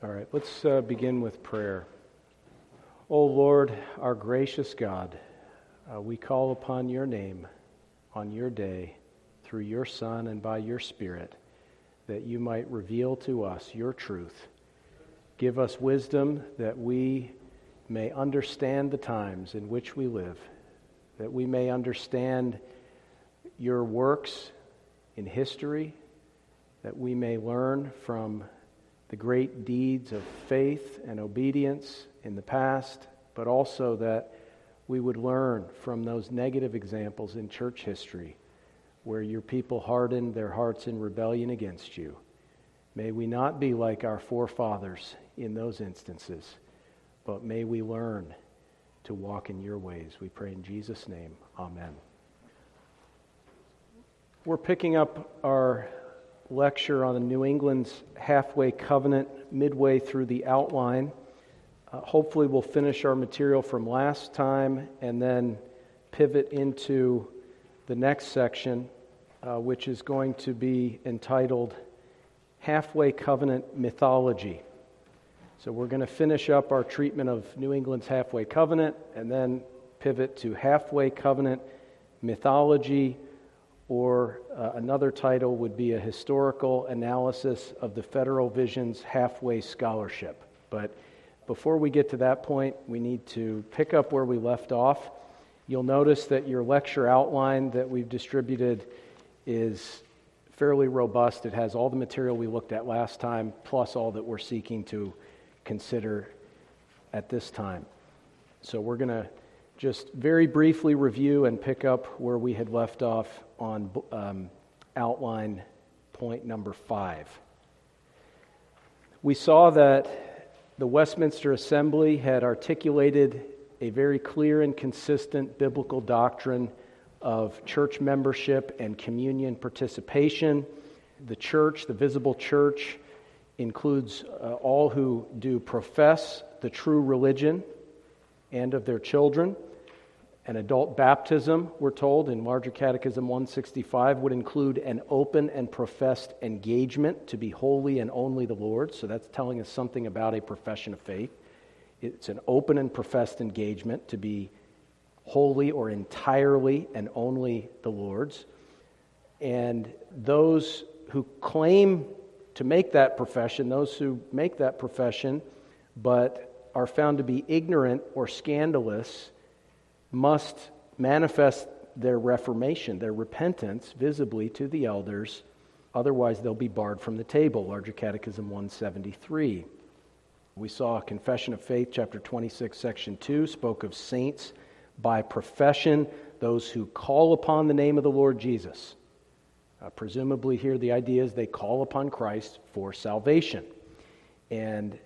All right, let's uh, begin with prayer. O Lord, our gracious God, uh, we call upon your name on your day through your Son and by your Spirit that you might reveal to us your truth. Give us wisdom that we may understand the times in which we live, that we may understand your works in history, that we may learn from the great deeds of faith and obedience in the past, but also that we would learn from those negative examples in church history where your people hardened their hearts in rebellion against you. May we not be like our forefathers in those instances, but may we learn to walk in your ways. We pray in Jesus' name. Amen. We're picking up our lecture on New England's halfway covenant midway through the outline. Uh, hopefully, we'll finish our material from last time and then pivot into the next section, uh, which is going to be entitled Halfway Covenant Mythology. So, we're going to finish up our treatment of New England's halfway covenant and then pivot to halfway covenant mythology or uh, another title would be a historical analysis of the Federal Vision's halfway scholarship. But before we get to that point, we need to pick up where we left off. You'll notice that your lecture outline that we've distributed is fairly robust. It has all the material we looked at last time, plus all that we're seeking to consider at this time. So we're going to just very briefly review and pick up where we had left off on um, outline point number five. We saw that the Westminster Assembly had articulated a very clear and consistent biblical doctrine of church membership and communion participation. The church, the visible church, includes uh, all who do profess the true religion and of their children. An adult baptism, we're told in Larger Catechism 165, would include an open and professed engagement to be wholly and only the Lord. So that's telling us something about a profession of faith. It's an open and professed engagement to be wholly or entirely and only the Lord's. And those who claim to make that profession, those who make that profession, but are found to be ignorant or scandalous, must manifest their reformation, their repentance, visibly to the elders. Otherwise, they'll be barred from the table. Larger Catechism 173. We saw Confession of Faith, chapter 26, section 2, spoke of saints by profession, those who call upon the name of the Lord Jesus. Uh, presumably, here the idea is they call upon Christ for salvation. And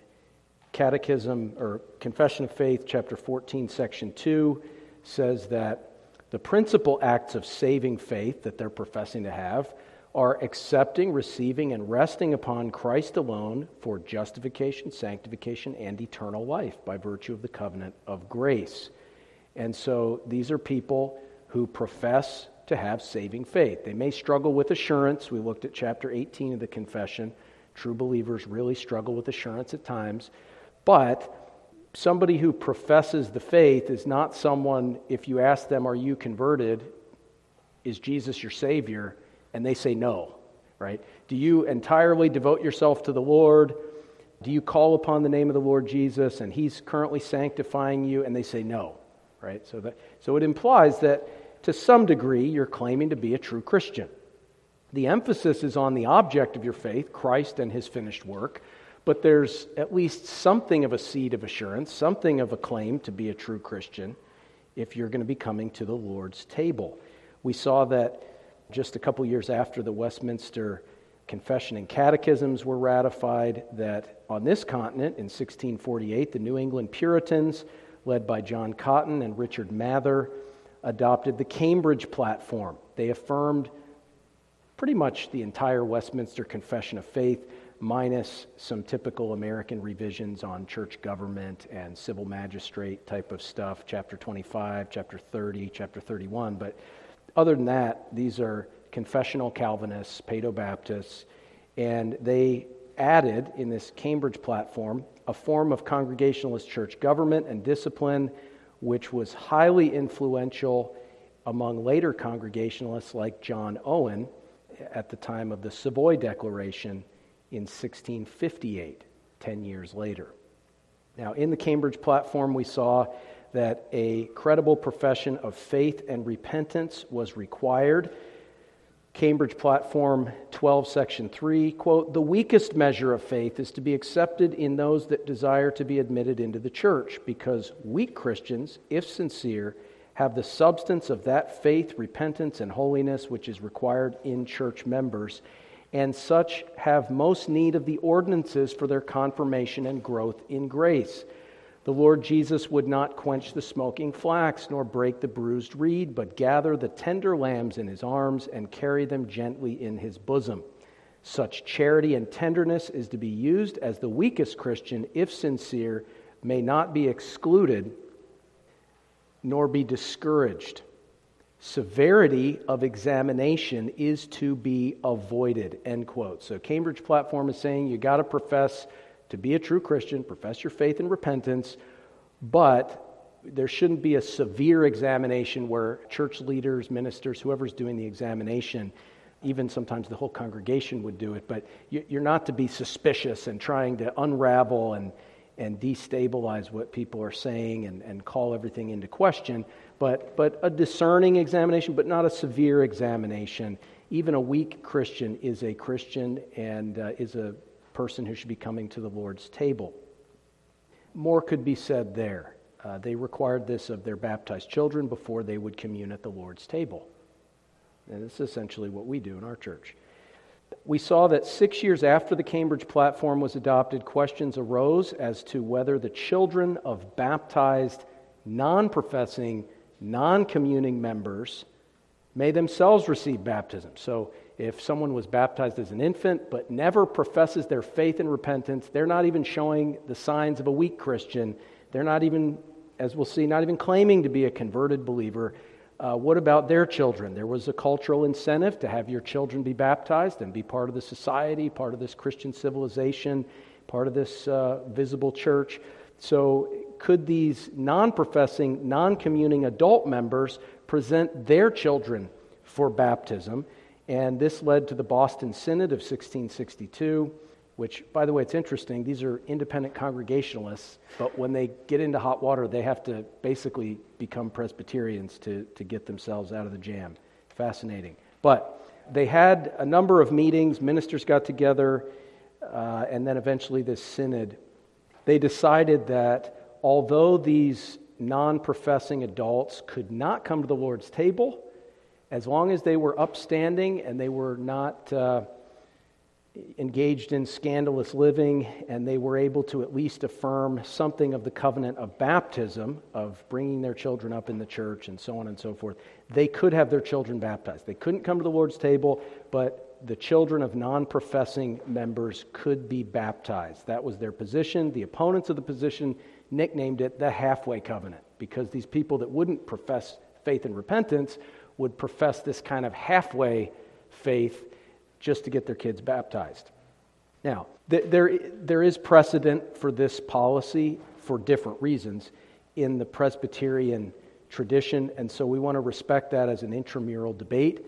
Catechism or Confession of Faith, chapter 14, section 2, says that the principal acts of saving faith that they're professing to have are accepting, receiving, and resting upon Christ alone for justification, sanctification, and eternal life by virtue of the covenant of grace. And so these are people who profess to have saving faith. They may struggle with assurance. We looked at chapter 18 of the confession. True believers really struggle with assurance at times. But somebody who professes the faith is not someone, if you ask them, Are you converted? Is Jesus your Savior? And they say no, right? Do you entirely devote yourself to the Lord? Do you call upon the name of the Lord Jesus and He's currently sanctifying you? And they say no, right? So, that, so it implies that to some degree you're claiming to be a true Christian. The emphasis is on the object of your faith, Christ and His finished work but there's at least something of a seed of assurance, something of a claim to be a true Christian if you're going to be coming to the Lord's table. We saw that just a couple years after the Westminster Confession and Catechisms were ratified, that on this continent in 1648, the New England Puritans, led by John Cotton and Richard Mather, adopted the Cambridge Platform. They affirmed pretty much the entire Westminster Confession of Faith minus some typical American revisions on church government and civil magistrate type of stuff, chapter 25, chapter 30, chapter 31. But other than that, these are confessional Calvinists, Paedo Baptists, and they added in this Cambridge platform a form of Congregationalist church government and discipline which was highly influential among later Congregationalists like John Owen at the time of the Savoy Declaration in 1658, 10 years later. Now, in the Cambridge platform, we saw that a credible profession of faith and repentance was required. Cambridge Platform 12, Section 3, quote, the weakest measure of faith is to be accepted in those that desire to be admitted into the church, because weak Christians, if sincere, have the substance of that faith, repentance, and holiness which is required in church members, and such have most need of the ordinances for their confirmation and growth in grace. The Lord Jesus would not quench the smoking flax, nor break the bruised reed, but gather the tender lambs in his arms and carry them gently in his bosom. Such charity and tenderness is to be used as the weakest Christian, if sincere, may not be excluded nor be discouraged. Severity of examination is to be avoided. End quote. So, Cambridge Platform is saying you got to profess to be a true Christian, profess your faith and repentance, but there shouldn't be a severe examination where church leaders, ministers, whoever's doing the examination, even sometimes the whole congregation would do it, but you're not to be suspicious and trying to unravel and and destabilize what people are saying and, and call everything into question, but, but a discerning examination, but not a severe examination. Even a weak Christian is a Christian and uh, is a person who should be coming to the Lord's table. More could be said there. Uh, they required this of their baptized children before they would commune at the Lord's table. And is essentially what we do in our church we saw that six years after the Cambridge platform was adopted, questions arose as to whether the children of baptized, non professing, non communing members may themselves receive baptism. So, if someone was baptized as an infant but never professes their faith and repentance, they're not even showing the signs of a weak Christian. They're not even, as we'll see, not even claiming to be a converted believer. Uh, what about their children? There was a cultural incentive to have your children be baptized and be part of the society, part of this Christian civilization, part of this uh, visible church. So, could these non professing, non communing adult members present their children for baptism? And this led to the Boston Synod of 1662 which, by the way, it's interesting. These are independent Congregationalists, but when they get into hot water, they have to basically become Presbyterians to, to get themselves out of the jam. Fascinating. But they had a number of meetings, ministers got together, uh, and then eventually this synod. They decided that although these non professing adults could not come to the Lord's table, as long as they were upstanding and they were not. Uh, engaged in scandalous living, and they were able to at least affirm something of the covenant of baptism, of bringing their children up in the church, and so on and so forth. They could have their children baptized. They couldn't come to the Lord's table, but the children of non professing members could be baptized. That was their position. The opponents of the position nicknamed it the halfway covenant because these people that wouldn't profess faith and repentance would profess this kind of halfway faith just to get their kids baptized. Now, th- there, there is precedent for this policy for different reasons in the Presbyterian tradition, and so we want to respect that as an intramural debate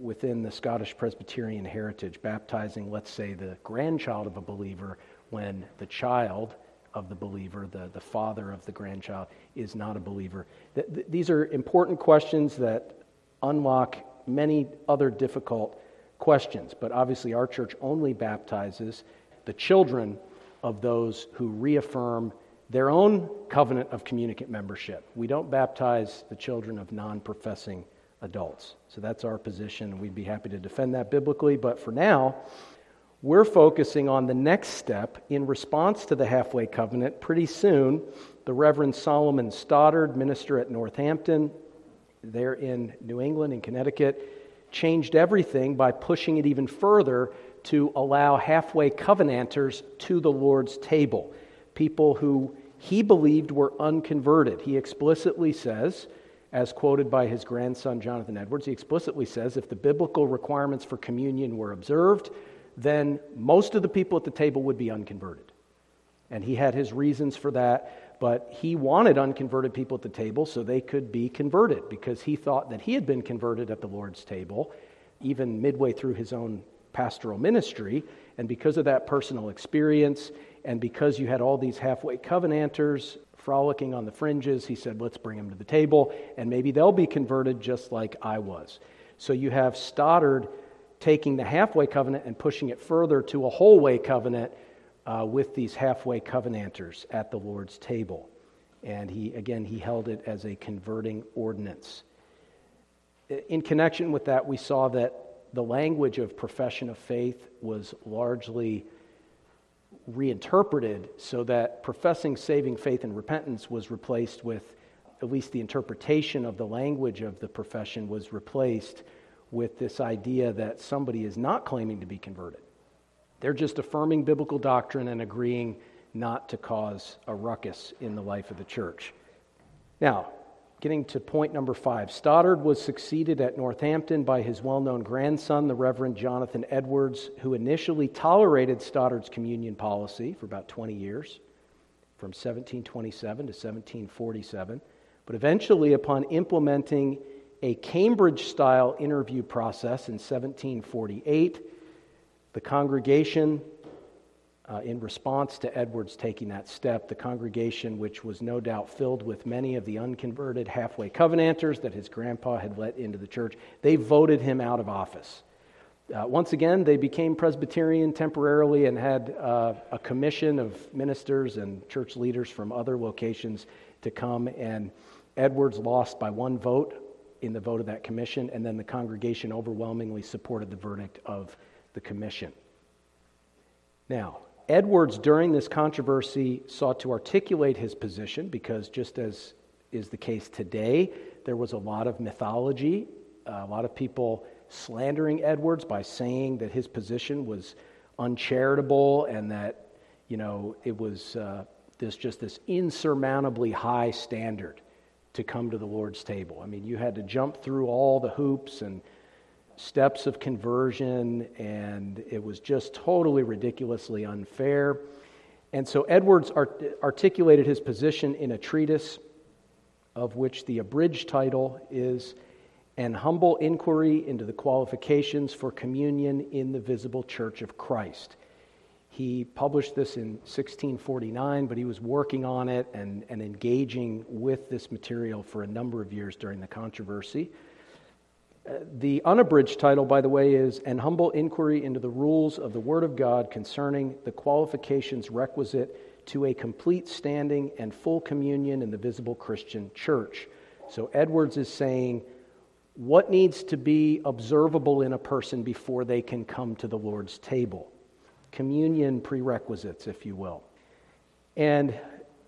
within the Scottish Presbyterian heritage, baptizing, let's say, the grandchild of a believer when the child of the believer, the, the father of the grandchild, is not a believer. Th- th- these are important questions that unlock many other difficult questions. But obviously, our church only baptizes the children of those who reaffirm their own covenant of communicant membership. We don't baptize the children of non professing adults. So that's our position. We'd be happy to defend that biblically. But for now, we're focusing on the next step in response to the halfway covenant. Pretty soon, the Reverend Solomon Stoddard, minister at Northampton, there in New England, in Connecticut, changed everything by pushing it even further to allow halfway covenanters to the Lord's table, people who he believed were unconverted. He explicitly says, as quoted by his grandson Jonathan Edwards, he explicitly says if the biblical requirements for communion were observed, then most of the people at the table would be unconverted. And he had his reasons for that, but he wanted unconverted people at the table so they could be converted because he thought that he had been converted at the Lord's table, even midway through his own pastoral ministry. And because of that personal experience, and because you had all these halfway covenanters frolicking on the fringes, he said, let's bring them to the table, and maybe they'll be converted just like I was. So you have Stoddard taking the halfway covenant and pushing it further to a whole way covenant uh, with these halfway covenanters at the Lord's table. And he, again, he held it as a converting ordinance. In connection with that, we saw that the language of profession of faith was largely reinterpreted so that professing saving faith and repentance was replaced with, at least the interpretation of the language of the profession was replaced with this idea that somebody is not claiming to be converted. They're just affirming biblical doctrine and agreeing not to cause a ruckus in the life of the church. Now, getting to point number five Stoddard was succeeded at Northampton by his well known grandson, the Reverend Jonathan Edwards, who initially tolerated Stoddard's communion policy for about 20 years, from 1727 to 1747. But eventually, upon implementing a Cambridge style interview process in 1748. The congregation, uh, in response to Edwards taking that step, the congregation, which was no doubt filled with many of the unconverted halfway covenanters that his grandpa had let into the church, they voted him out of office. Uh, once again, they became Presbyterian temporarily and had uh, a commission of ministers and church leaders from other locations to come. And Edwards lost by one vote in the vote of that commission, and then the congregation overwhelmingly supported the verdict of the commission. Now, Edwards, during this controversy, sought to articulate his position because, just as is the case today, there was a lot of mythology, a lot of people slandering Edwards by saying that his position was uncharitable and that, you know, it was uh, this just this insurmountably high standard to come to the Lord's table. I mean, you had to jump through all the hoops and steps of conversion, and it was just totally ridiculously unfair. And so Edwards art- articulated his position in a treatise of which the abridged title is An Humble Inquiry into the Qualifications for Communion in the Visible Church of Christ. He published this in 1649, but he was working on it and, and engaging with this material for a number of years during the controversy. Uh, the unabridged title, by the way, is An Humble Inquiry into the Rules of the Word of God Concerning the Qualifications Requisite to a Complete Standing and Full Communion in the Visible Christian Church. So Edwards is saying, what needs to be observable in a person before they can come to the Lord's table? Communion prerequisites, if you will. And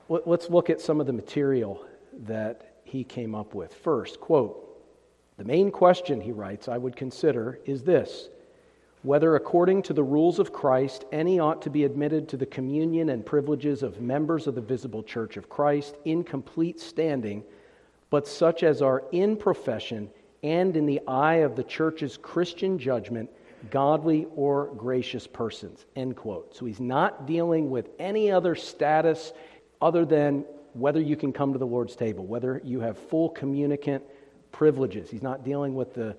let's look at some of the material that he came up with. First, quote, the main question, he writes, I would consider is this whether according to the rules of Christ, any ought to be admitted to the communion and privileges of members of the visible church of Christ in complete standing, but such as are in profession and in the eye of the church's Christian judgment godly or gracious persons. End quote. So he's not dealing with any other status other than whether you can come to the Lord's table, whether you have full communicant privileges. He's not dealing with the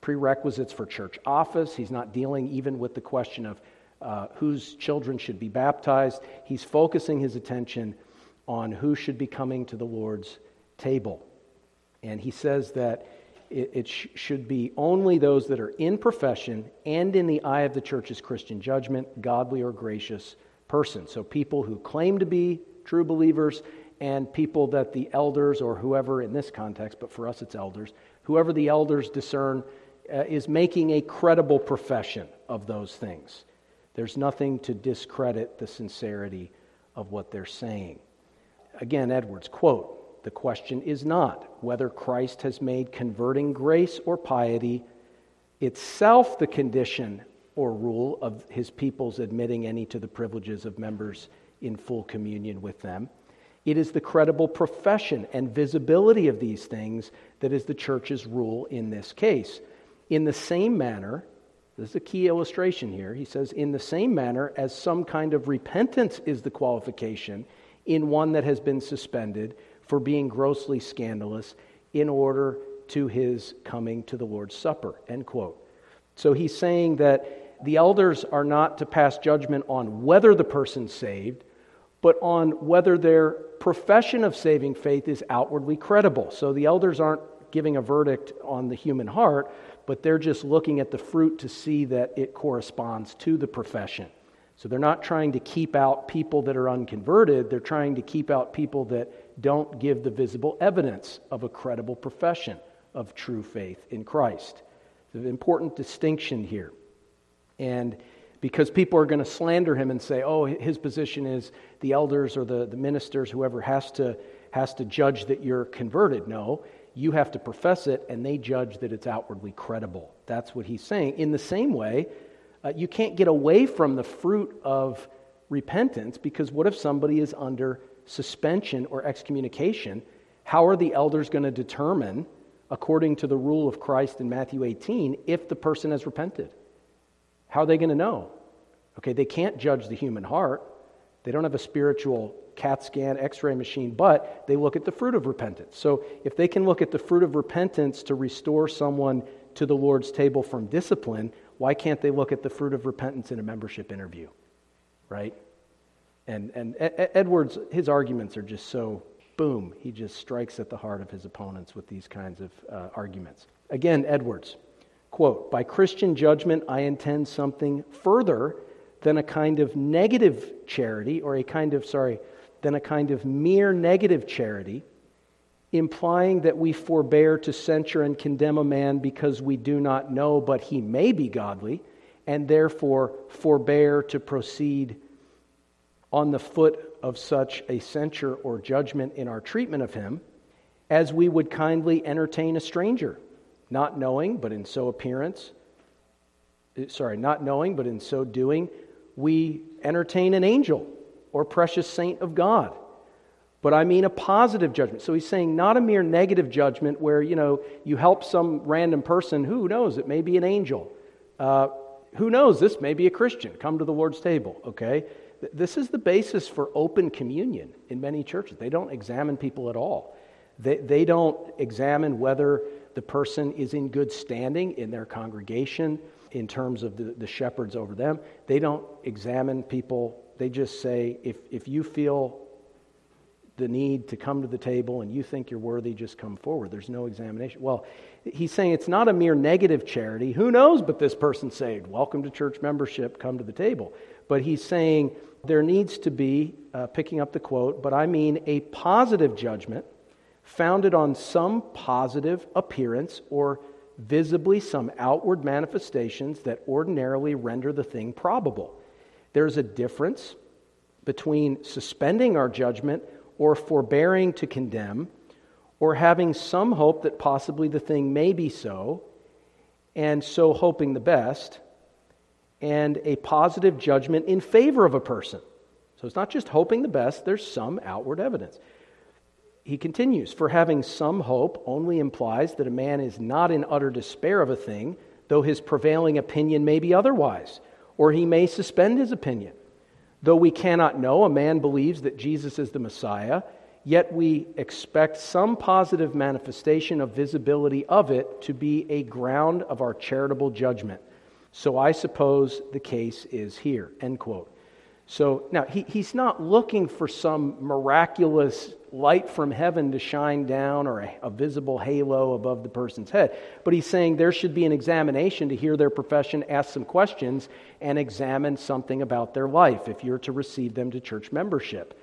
prerequisites for church office. He's not dealing even with the question of uh, whose children should be baptized. He's focusing his attention on who should be coming to the Lord's table. And he says that it, it sh- should be only those that are in profession and in the eye of the church's Christian judgment, godly or gracious persons. So people who claim to be true believers and people that the elders or whoever in this context, but for us it's elders, whoever the elders discern uh, is making a credible profession of those things. There's nothing to discredit the sincerity of what they're saying. Again, Edwards, quote, the question is not whether Christ has made converting grace or piety itself the condition or rule of his people's admitting any to the privileges of members in full communion with them. It is the credible profession and visibility of these things that is the church's rule in this case. In the same manner, This is a key illustration here. He says, in the same manner as some kind of repentance is the qualification in one that has been suspended for being grossly scandalous in order to his coming to the Lord's Supper. End quote. So he's saying that the elders are not to pass judgment on whether the person's saved, but on whether their profession of saving faith is outwardly credible. So the elders aren't giving a verdict on the human heart, but they're just looking at the fruit to see that it corresponds to the profession. So they're not trying to keep out people that are unconverted, they're trying to keep out people that don't give the visible evidence of a credible profession of true faith in Christ. It's an important distinction here. And because people are going to slander him and say, oh, his position is the elders or the, the ministers, whoever has to, has to judge that you're converted. No, you have to profess it, and they judge that it's outwardly credible. That's what he's saying. In the same way, uh, you can't get away from the fruit of repentance because what if somebody is under suspension or excommunication? How are the elders going to determine, according to the rule of Christ in Matthew 18, if the person has repented? How are they going to know? Okay, they can't judge the human heart. They don't have a spiritual CAT scan, x ray machine, but they look at the fruit of repentance. So if they can look at the fruit of repentance to restore someone to the Lord's table from discipline, why can't they look at the fruit of repentance in a membership interview? Right? And, and Edwards, his arguments are just so boom, he just strikes at the heart of his opponents with these kinds of uh, arguments. Again, Edwards. Quote, by Christian judgment, I intend something further than a kind of negative charity, or a kind of, sorry, than a kind of mere negative charity, implying that we forbear to censure and condemn a man because we do not know, but he may be godly, and therefore forbear to proceed on the foot of such a censure or judgment in our treatment of him, as we would kindly entertain a stranger not knowing, but in so appearance, eh, sorry, not knowing, but in so doing, we entertain an angel or precious saint of God. But I mean a positive judgment. So he's saying not a mere negative judgment where, you know, you help some random person, who knows, it may be an angel. Uh, who knows, this may be a Christian. Come to the Lord's table, okay? This is the basis for open communion in many churches. They don't examine people at all. They, they don't examine whether the person is in good standing in their congregation in terms of the, the shepherds over them. They don't examine people. They just say, if, if you feel the need to come to the table and you think you're worthy, just come forward. There's no examination. Well, he's saying it's not a mere negative charity. Who knows but this person saved? Welcome to church membership, come to the table. But he's saying there needs to be, uh, picking up the quote, but I mean a positive judgment founded on some positive appearance or visibly some outward manifestations that ordinarily render the thing probable. There's a difference between suspending our judgment or forbearing to condemn or having some hope that possibly the thing may be so and so hoping the best and a positive judgment in favor of a person. So it's not just hoping the best, there's some outward evidence he continues, For having some hope only implies that a man is not in utter despair of a thing, though his prevailing opinion may be otherwise, or he may suspend his opinion. Though we cannot know, a man believes that Jesus is the Messiah, yet we expect some positive manifestation of visibility of it to be a ground of our charitable judgment. So I suppose the case is here. End quote. So now he, he's not looking for some miraculous light from heaven to shine down or a, a, visible halo above the person's head, but he's saying there should be an examination to hear their profession, ask some questions, and examine something about their life if you're to receive them to church membership.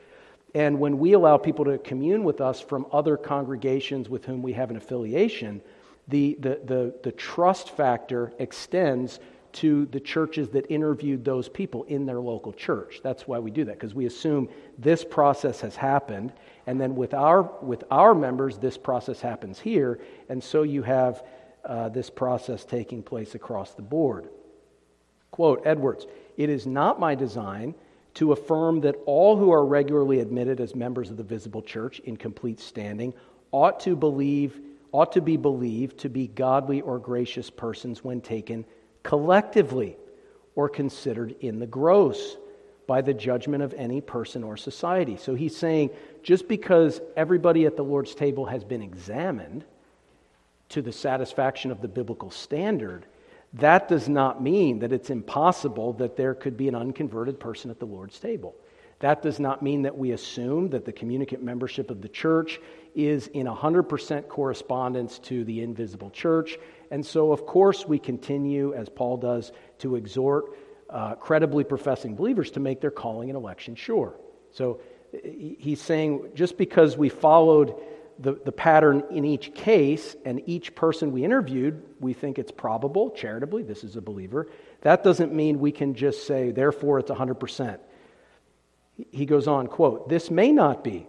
And when we allow people to commune with us from other congregations with whom we have an affiliation, the, the, the, the trust factor extends to the churches that interviewed those people in their local church. That's why we do that, because we assume this process has happened, and then with our, with our members, this process happens here, and so you have uh, this process taking place across the board. Quote Edwards, it is not my design to affirm that all who are regularly admitted as members of the visible church in complete standing ought to believe ought to be believed to be godly or gracious persons when taken collectively or considered in the gross by the judgment of any person or society. So he's saying just because everybody at the Lord's table has been examined to the satisfaction of the biblical standard, that does not mean that it's impossible that there could be an unconverted person at the Lord's table. That does not mean that we assume that the communicant membership of the church is in 100% correspondence to the invisible church. And so, of course, we continue, as Paul does, to exhort uh, credibly professing believers to make their calling and election sure. So he's saying just because we followed the, the pattern in each case and each person we interviewed, we think it's probable, charitably, this is a believer, that doesn't mean we can just say, therefore it's 100%. He goes on, quote, this may not be,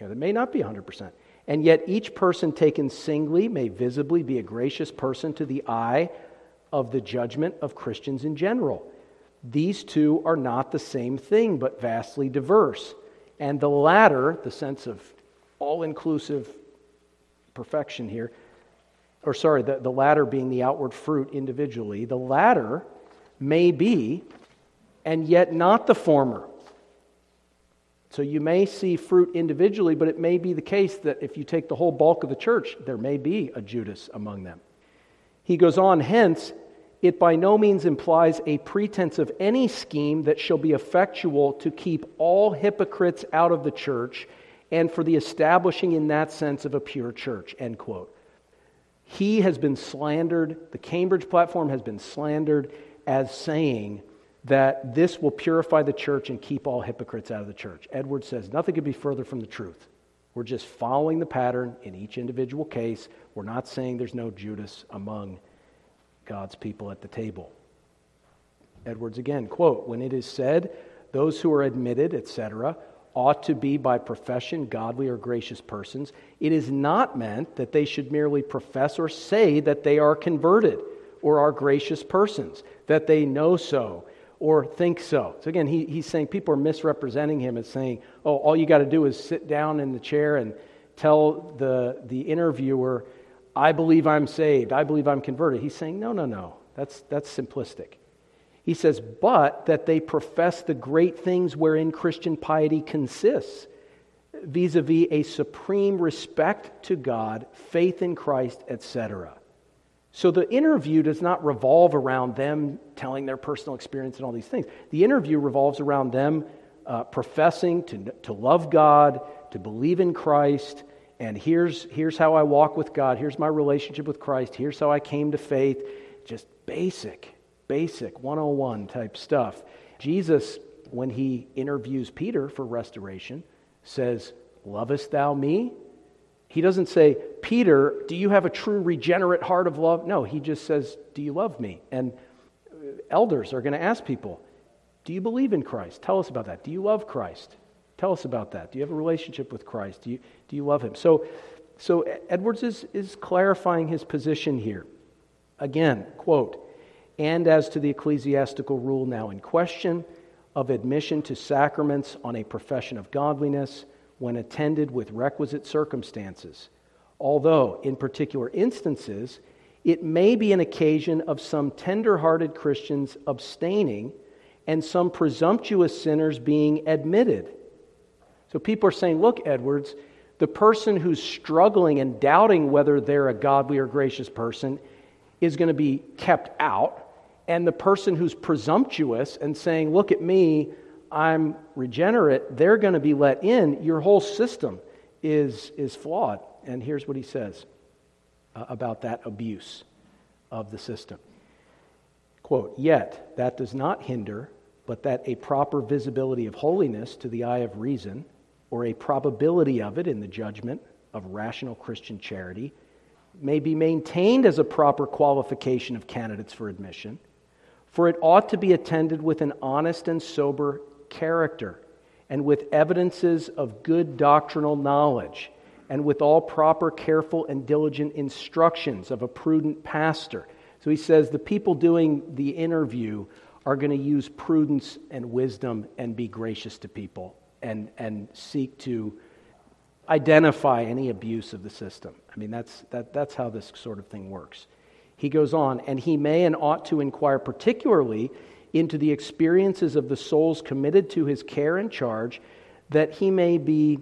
you know, it may not be 100%. And yet each person taken singly may visibly be a gracious person to the eye of the judgment of Christians in general. These two are not the same thing, but vastly diverse. And the latter, the sense of all inclusive perfection here, or sorry, the, the latter being the outward fruit individually, the latter may be, and yet not the former. So you may see fruit individually, but it may be the case that if you take the whole bulk of the church, there may be a Judas among them. He goes on, hence, it by no means implies a pretense of any scheme that shall be effectual to keep all hypocrites out of the church and for the establishing in that sense of a pure church. End quote. He has been slandered, the Cambridge platform has been slandered as saying that this will purify the church and keep all hypocrites out of the church. Edwards says nothing could be further from the truth. We're just following the pattern in each individual case. We're not saying there's no Judas among God's people at the table. Edwards again, quote, when it is said, those who are admitted, etc., ought to be by profession godly or gracious persons, it is not meant that they should merely profess or say that they are converted or are gracious persons, that they know so or think so. So again, he, he's saying people are misrepresenting him as saying, oh, all you got to do is sit down in the chair and tell the, the interviewer, I believe I'm saved, I believe I'm converted. He's saying, no, no, no, that's, that's simplistic. He says, but that they profess the great things wherein Christian piety consists, vis a vis a supreme respect to God, faith in Christ, etc. So the interview does not revolve around them telling their personal experience and all these things. The interview revolves around them uh, professing to, to love God, to believe in Christ, and here's, here's how I walk with God, here's my relationship with Christ, here's how I came to faith. Just basic, basic 101 type stuff. Jesus, when he interviews Peter for restoration, says, Lovest thou me? He doesn't say, Peter, do you have a true regenerate heart of love? No, he just says, Do you love me? And uh, elders are going to ask people, Do you believe in Christ? Tell us about that. Do you love Christ? Tell us about that. Do you have a relationship with Christ? Do you, do you love him? So, so Edwards is, is clarifying his position here. Again, quote, and as to the ecclesiastical rule now in question of admission to sacraments on a profession of godliness when attended with requisite circumstances, although in particular instances it may be an occasion of some tender hearted Christians abstaining and some presumptuous sinners being admitted. So people are saying, look, Edwards, the person who's struggling and doubting whether they're a godly or gracious person is going to be kept out. And the person who's presumptuous and saying, look at me, I'm regenerate, they're going to be let in. Your whole system is, is flawed. And here's what he says uh, about that abuse of the system. Quote, yet that does not hinder, but that a proper visibility of holiness to the eye of reason, or a probability of it in the judgment of rational Christian charity, may be maintained as a proper qualification of candidates for admission, for it ought to be attended with an honest and sober character, and with evidences of good doctrinal knowledge, and with all proper, careful, and diligent instructions of a prudent pastor. So he says the people doing the interview are going to use prudence and wisdom and be gracious to people and, and seek to identify any abuse of the system. I mean, that's, that, that's how this sort of thing works. He goes on, and he may and ought to inquire particularly into the experiences of the souls committed to his care and charge, that he may be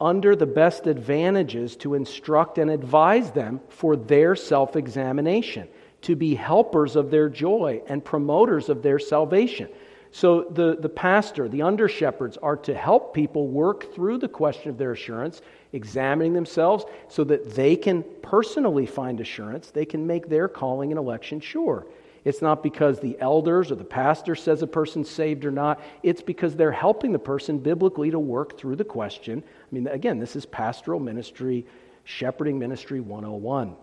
under the best advantages to instruct and advise them for their self examination, to be helpers of their joy and promoters of their salvation. So the, the pastor, the under shepherds, are to help people work through the question of their assurance, examining themselves so that they can personally find assurance. They can make their calling and election sure. It's not because the elders or the pastor says a person's saved or not. It's because they're helping the person biblically to work through the question. I mean, again, this is pastoral ministry, shepherding ministry 101.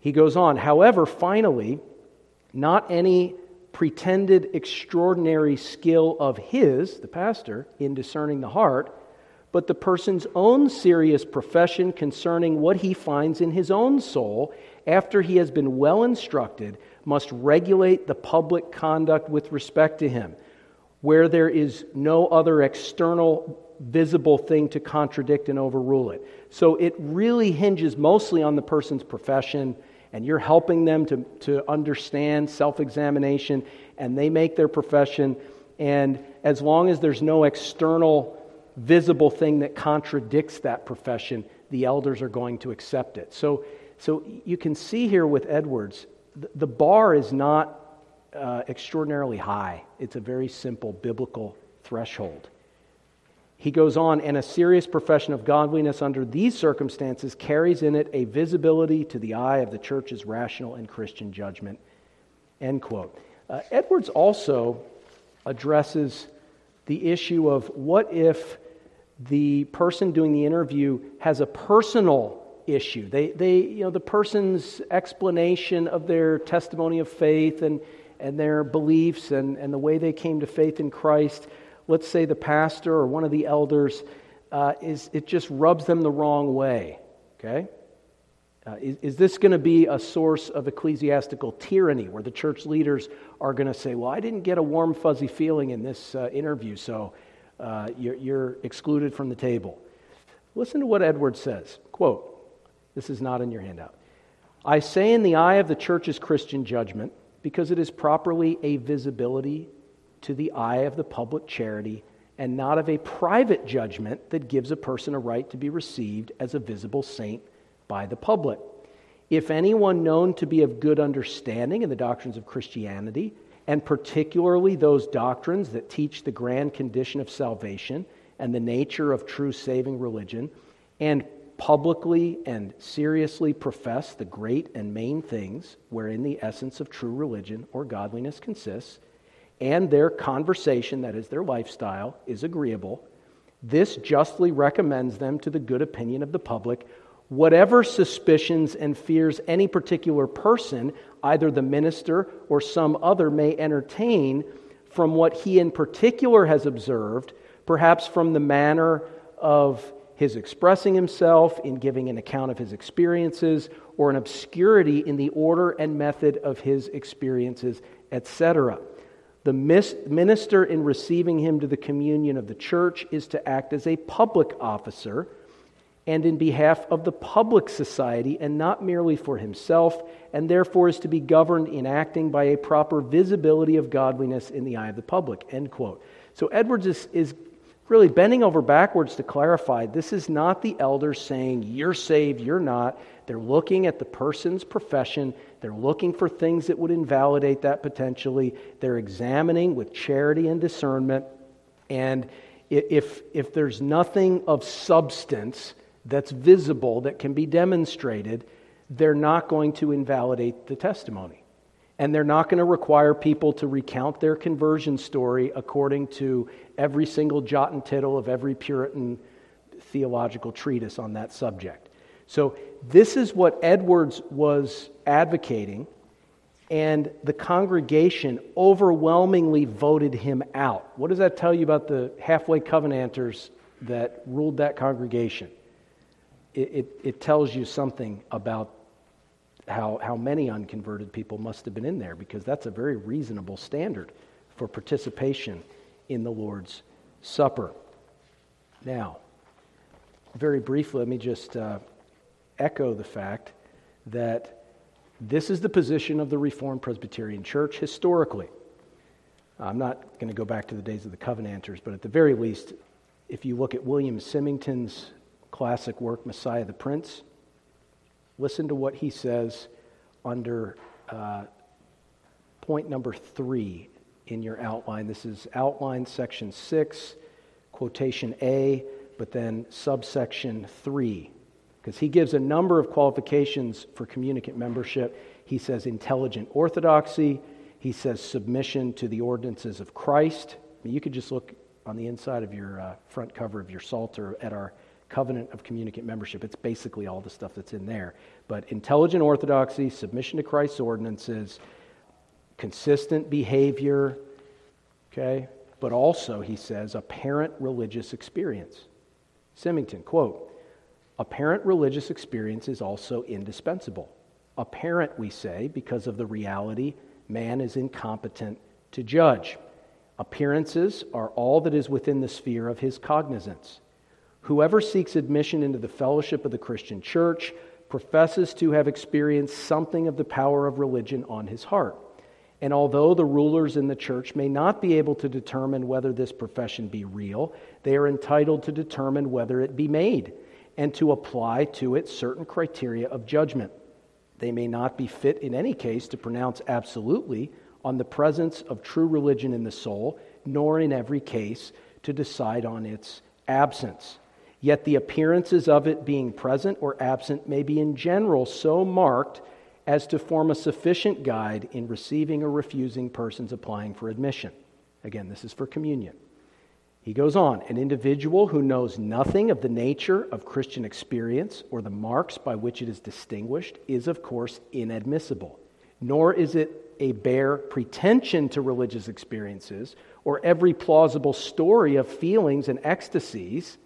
He goes on, however, finally, not any pretended extraordinary skill of his, the pastor, in discerning the heart, but the person's own serious profession concerning what he finds in his own soul after he has been well instructed must regulate the public conduct with respect to him, where there is no other external visible thing to contradict and overrule it. So it really hinges mostly on the person's profession, and you're helping them to, to understand self examination, and they make their profession. And as long as there's no external visible thing that contradicts that profession, the elders are going to accept it. So, so you can see here with Edwards, the bar is not uh, extraordinarily high. It's a very simple biblical threshold. He goes on, and a serious profession of godliness under these circumstances carries in it a visibility to the eye of the church's rational and Christian judgment. End quote. Uh, Edwards also addresses the issue of what if the person doing the interview has a personal issue. They, they, you know, the person's explanation of their testimony of faith and, and their beliefs and, and the way they came to faith in Christ, let's say the pastor or one of the elders, uh, is, it just rubs them the wrong way. Okay? Uh, is, is, this going to be a source of ecclesiastical tyranny where the church leaders are going to say, Well, I didn't get a warm, fuzzy feeling in this uh, interview, so uh, you're, you're excluded from the table? Listen to what Edwards says. Quote, this is not in your handout. I say in the eye of the church's Christian judgment, because it is properly a visibility to the eye of the public charity and not of a private judgment that gives a person a right to be received as a visible saint by the public. If anyone known to be of good understanding in the doctrines of Christianity, and particularly those doctrines that teach the grand condition of salvation and the nature of true saving religion, and publicly and seriously profess the great and main things wherein the essence of true religion or godliness consists, and their conversation, that is, their lifestyle, is agreeable, this justly recommends them to the good opinion of the public. Whatever suspicions and fears any particular person, either the minister or some other, may entertain from what he in particular has observed, perhaps from the manner of his expressing himself, in giving an account of his experiences, or an obscurity in the order and method of his experiences, etc. The minister, in receiving him to the communion of the church, is to act as a public officer and in behalf of the public society and not merely for himself, and therefore is to be governed in acting by a proper visibility of godliness in the eye of the public. End quote. So Edwards is, is really bending over backwards to clarify this is not the elders saying, You're saved, you're not. They're looking at the person's profession. They're looking for things that would invalidate that potentially. They're examining with charity and discernment. And if, if there's nothing of substance that's visible that can be demonstrated, they're not going to invalidate the testimony and they're not going to require people to recount their conversion story according to every single jot and tittle of every Puritan theological treatise on that subject. So, this is what Edwards was advocating, and the congregation overwhelmingly voted him out. What does that tell you about the halfway covenanters that ruled that congregation? It, it, it tells you something about how, how many unconverted people must have been in there because that's a very reasonable standard for participation in the Lord's Supper. Now, very briefly, let me just uh, echo the fact that This is the position of the Reformed Presbyterian Church historically. I'm not going to go back to the days of the Covenanters, but at the very least, if you look at William Symington's classic work, Messiah the Prince, listen to what he says under uh, point number three in your outline. This is outline section six, quotation A, but then subsection three, because he gives a number of qualifications for communicant membership. He says intelligent orthodoxy, he says submission to the ordinances of Christ. You could just look on the inside of your uh, front cover of your Psalter at our covenant of communicant membership. It's basically all the stuff that's in there. But intelligent orthodoxy, submission to Christ's ordinances, consistent behavior, okay? But also, he says, apparent religious experience. Symington, quote, apparent religious experience is also indispensable. Apparent, we say, because of the reality man is incompetent to judge. Appearances are all that is within the sphere of his cognizance. Whoever seeks admission into the fellowship of the Christian church professes to have experienced something of the power of religion on his heart. And although the rulers in the church may not be able to determine whether this profession be real, they are entitled to determine whether it be made and to apply to it certain criteria of judgment. They may not be fit in any case to pronounce absolutely on the presence of true religion in the soul, nor in every case to decide on its absence. Yet the appearances of it being present or absent may be in general so marked as to form a sufficient guide in receiving or refusing persons applying for admission. Again, this is for communion. He goes on an individual who knows nothing of the nature of Christian experience or the marks by which it is distinguished is, of course, inadmissible. Nor is it a bare pretension to religious experiences or every plausible story of feelings and ecstasies,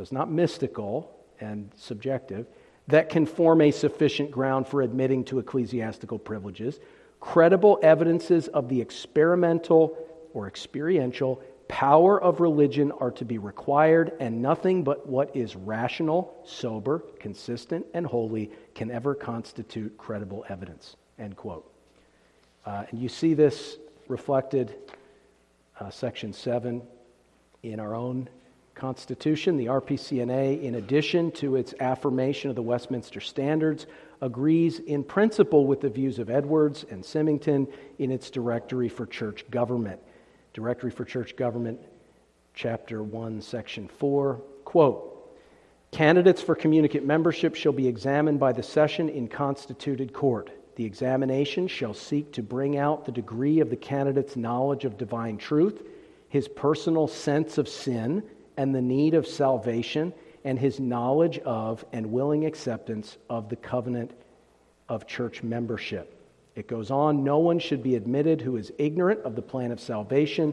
those not mystical and subjective, that can form a sufficient ground for admitting to ecclesiastical privileges. Credible evidences of the experimental or experiential power of religion are to be required, and nothing but what is rational, sober, consistent, and holy can ever constitute credible evidence. End quote. Uh, and you see this reflected, uh, section 7, in our own Constitution. The RPCNA, in addition to its affirmation of the Westminster Standards, agrees in principle with the views of Edwards and Symington in its Directory for Church Government. Directory for Church Government, chapter 1, section 4. Quote Candidates for communicant membership shall be examined by the session in constituted court. The examination shall seek to bring out the degree of the candidate's knowledge of divine truth, his personal sense of sin and the need of salvation, and his knowledge of and willing acceptance of the covenant of church membership. It goes on no one should be admitted who is ignorant of the plan of salvation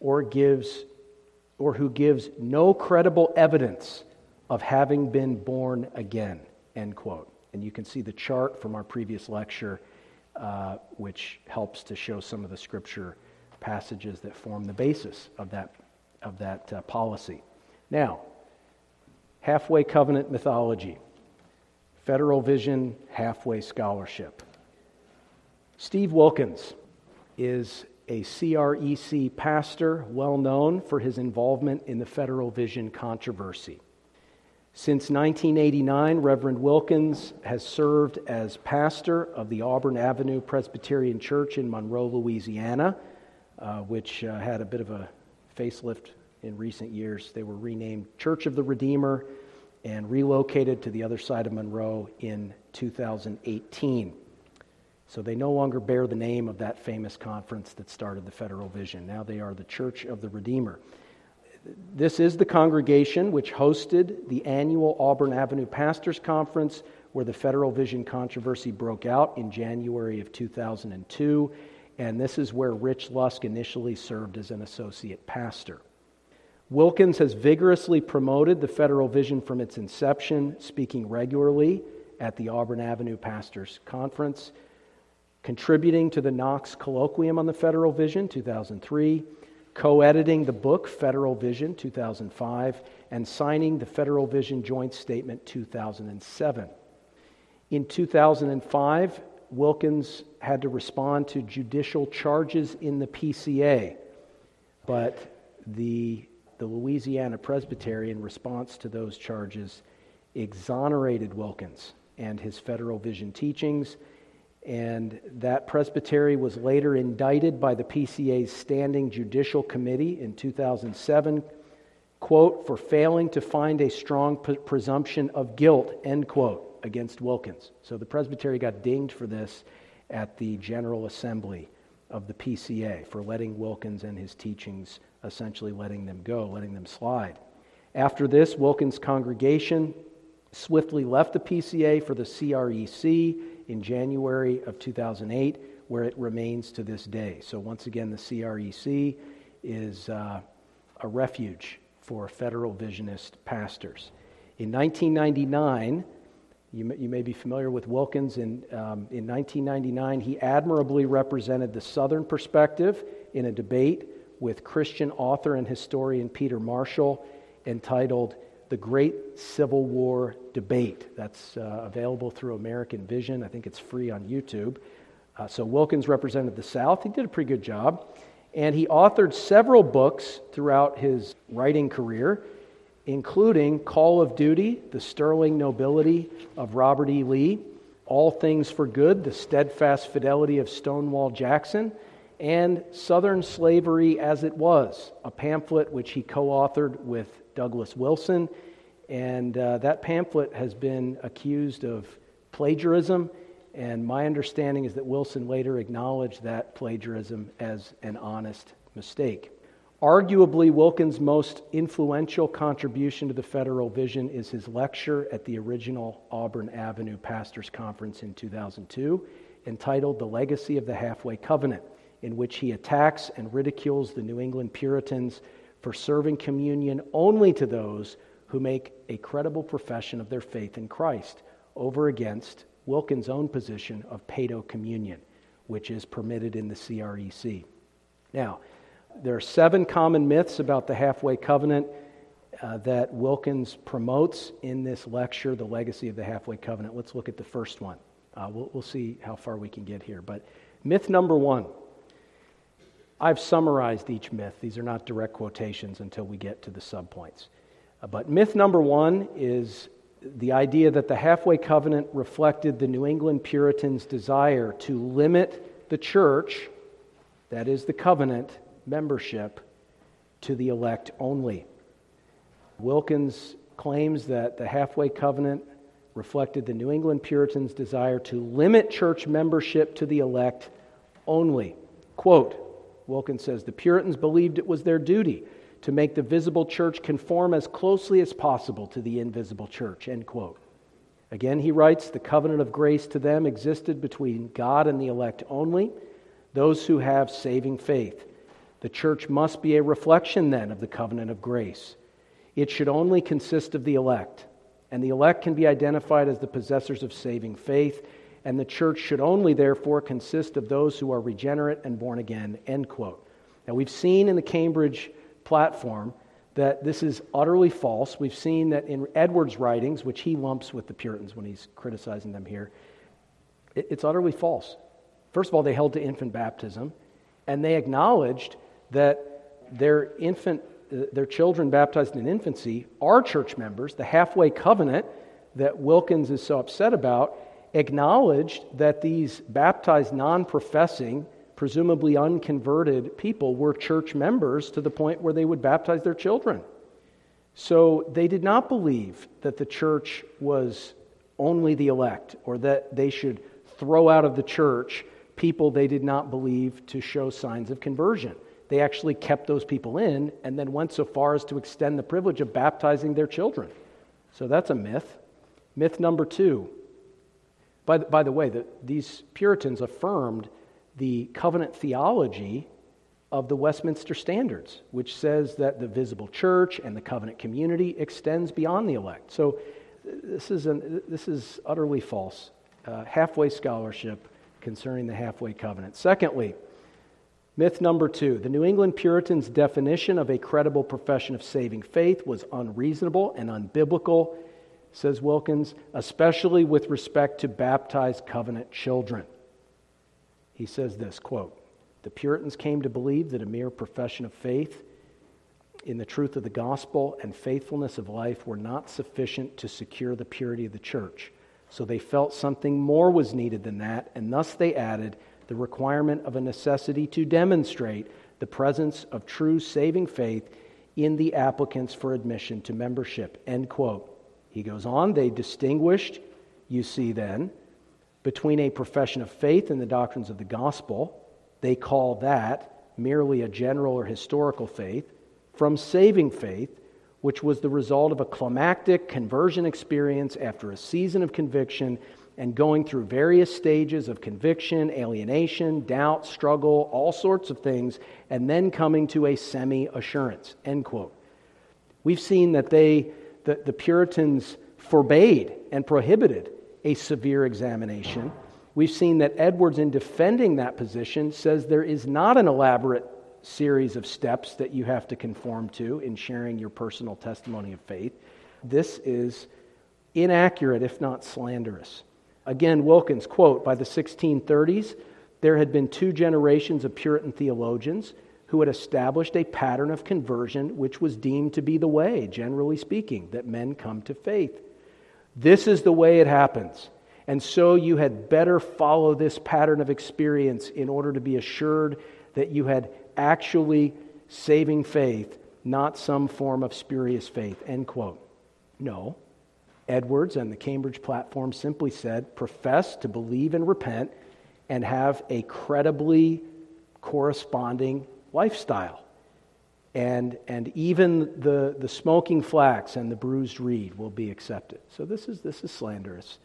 or gives or who gives no credible evidence of having been born again end quote and you can see the chart from our previous lecture uh, which helps to show some of the scripture passages that form the basis of that of that uh, policy now halfway covenant mythology federal vision halfway scholarship Steve Wilkins is a CREC pastor, well known for his involvement in the federal vision controversy. Since 1989, Reverend Wilkins has served as pastor of the Auburn Avenue Presbyterian Church in Monroe, Louisiana, uh, which uh, had a bit of a facelift in recent years. They were renamed Church of the Redeemer and relocated to the other side of Monroe in 2018. So they no longer bear the name of that famous conference that started the Federal Vision. Now they are the Church of the Redeemer. This is the congregation which hosted the annual Auburn Avenue Pastors Conference, where the Federal Vision controversy broke out in January of 2002. And this is where Rich Lusk initially served as an associate pastor. Wilkins has vigorously promoted the Federal Vision from its inception, speaking regularly at the Auburn Avenue Pastors Conference contributing to the Knox Colloquium on the Federal Vision, 2003, co editing the book Federal Vision, 2005, and signing the Federal Vision Joint Statement, 2007. In 2005, Wilkins had to respond to judicial charges in the PCA, but the, the Louisiana Presbytery, in response to those charges, exonerated Wilkins and his federal vision teachings. And that presbytery was later indicted by the PCA's Standing Judicial Committee in 2007, quote, for failing to find a strong presumption of guilt, end quote against Wilkins. So the presbytery got dinged for this at the General Assembly of the PCA for letting Wilkins and his teachings essentially letting them go, letting them slide. After this, Wilkins' congregation swiftly left the PCA for the CREC in January of 2008, where it remains to this day. So, once again, the CREC is uh, a refuge for federal visionist pastors. In 1999, you may, you may be familiar with Wilkins. In, um, in 1999, he admirably represented the Southern perspective in a debate with Christian author and historian Peter Marshall entitled The Great Civil War Debate. That's uh, available through American Vision. I think it's free on YouTube. Uh, so Wilkins represented the South. He did a pretty good job. And he authored several books throughout his writing career including Call of Duty, The Sterling Nobility of Robert E. Lee, All Things for Good, The Steadfast Fidelity of Stonewall Jackson, and Southern Slavery as It Was, a pamphlet which he co authored with Douglas Wilson. And uh, that pamphlet has been accused of plagiarism, and my understanding is that Wilson later acknowledged that plagiarism as an honest mistake. Arguably, Wilkins' most influential contribution to the federal vision is his lecture at the original Auburn Avenue Pastors Conference in 2002, entitled The Legacy of the Halfway Covenant, in which he attacks and ridicules the New England Puritans for serving communion only to those who make a credible profession of their faith in Christ, over against Wilkins' own position of paedo communion, which is permitted in the CREC. Now, there are seven common myths about the halfway covenant uh, that Wilkins promotes in this lecture, The Legacy of the Halfway Covenant. Let's look at the first one. Uh, we'll, we'll see how far we can get here. But myth number one I've summarized each myth. These are not direct quotations until we get to the subpoints. Uh, but myth number one is the idea that the halfway covenant reflected the New England Puritans' desire to limit the church, that is, the covenant, membership to the elect only. Wilkins claims that the halfway covenant reflected the New England Puritans' desire to limit church membership to the elect only. Quote Wilkins says the Puritans believed it was their duty to make the visible church conform as closely as possible to the invisible church. End quote. Again, he writes the covenant of grace to them existed between God and the elect only, those who have saving faith. The church must be a reflection then of the covenant of grace. It should only consist of the elect, and the elect can be identified as the possessors of saving faith, and the church should only therefore consist of those who are regenerate and born again. End quote. Now, we've seen in the Cambridge platform that this is utterly false. We've seen that in Edwards' writings, which he lumps with the Puritans when he's criticizing them here, it's utterly false. First of all, they held to infant baptism, and they acknowledged that their infant, their children baptized in infancy are church members. The halfway covenant that Wilkins is so upset about acknowledged that these baptized non professing, presumably unconverted people were church members to the point where they would baptize their children. So they did not believe that the church was only the elect or that they should throw out of the church people they did not believe to show signs of conversion they actually kept those people in and then went so far as to extend the privilege of baptizing their children. So that's a myth. Myth number two. By the, by the way, the, these Puritans affirmed the covenant theology of the Westminster Standards, which says that the visible church and the covenant community extends beyond the elect. So this is, an, this is utterly false. Uh, halfway scholarship concerning the halfway covenant. Secondly, Myth number two the New England Puritans' definition of a credible profession of saving faith was unreasonable and unbiblical. says Wilkins, especially with respect to baptized covenant children. He says this quote, The Puritans came to believe that a mere profession of faith in the truth of the gospel and faithfulness of life were not sufficient to secure the purity of the church. So they felt something more was needed than that, and thus they added the requirement of a necessity to demonstrate the presence of true saving faith in the applicants for admission to membership. End quote. He goes on, they distinguished, you see then, between a profession of faith in the doctrines of the gospel, they call that merely a general or historical faith, from saving faith, which was the result of a climactic conversion experience after a season of conviction and going through various stages of conviction, alienation, doubt, struggle, all sorts of things, and then coming to a semi assurance. End quote. We've seen that they, the, the Puritans, forbade and prohibited a severe examination. We've seen that Edwards, in defending that position, says there is not an elaborate series of steps that you have to conform to in sharing your personal testimony of faith. This is inaccurate, if not slanderous. Again, Wilkins, quote, by the 1630s, there had been two generations of Puritan theologians who had established a pattern of conversion which was deemed to be the way, generally speaking, that men come to faith. This is the way it happens. And so you had better follow this pattern of experience in order to be assured that you had actually saving faith, not some form of spurious faith. End quote. No. Edwards and the Cambridge platform simply said profess to believe and repent and have a credibly corresponding lifestyle. And, and even the, the smoking flax and the bruised reed will be accepted. So this is, this is slanderous.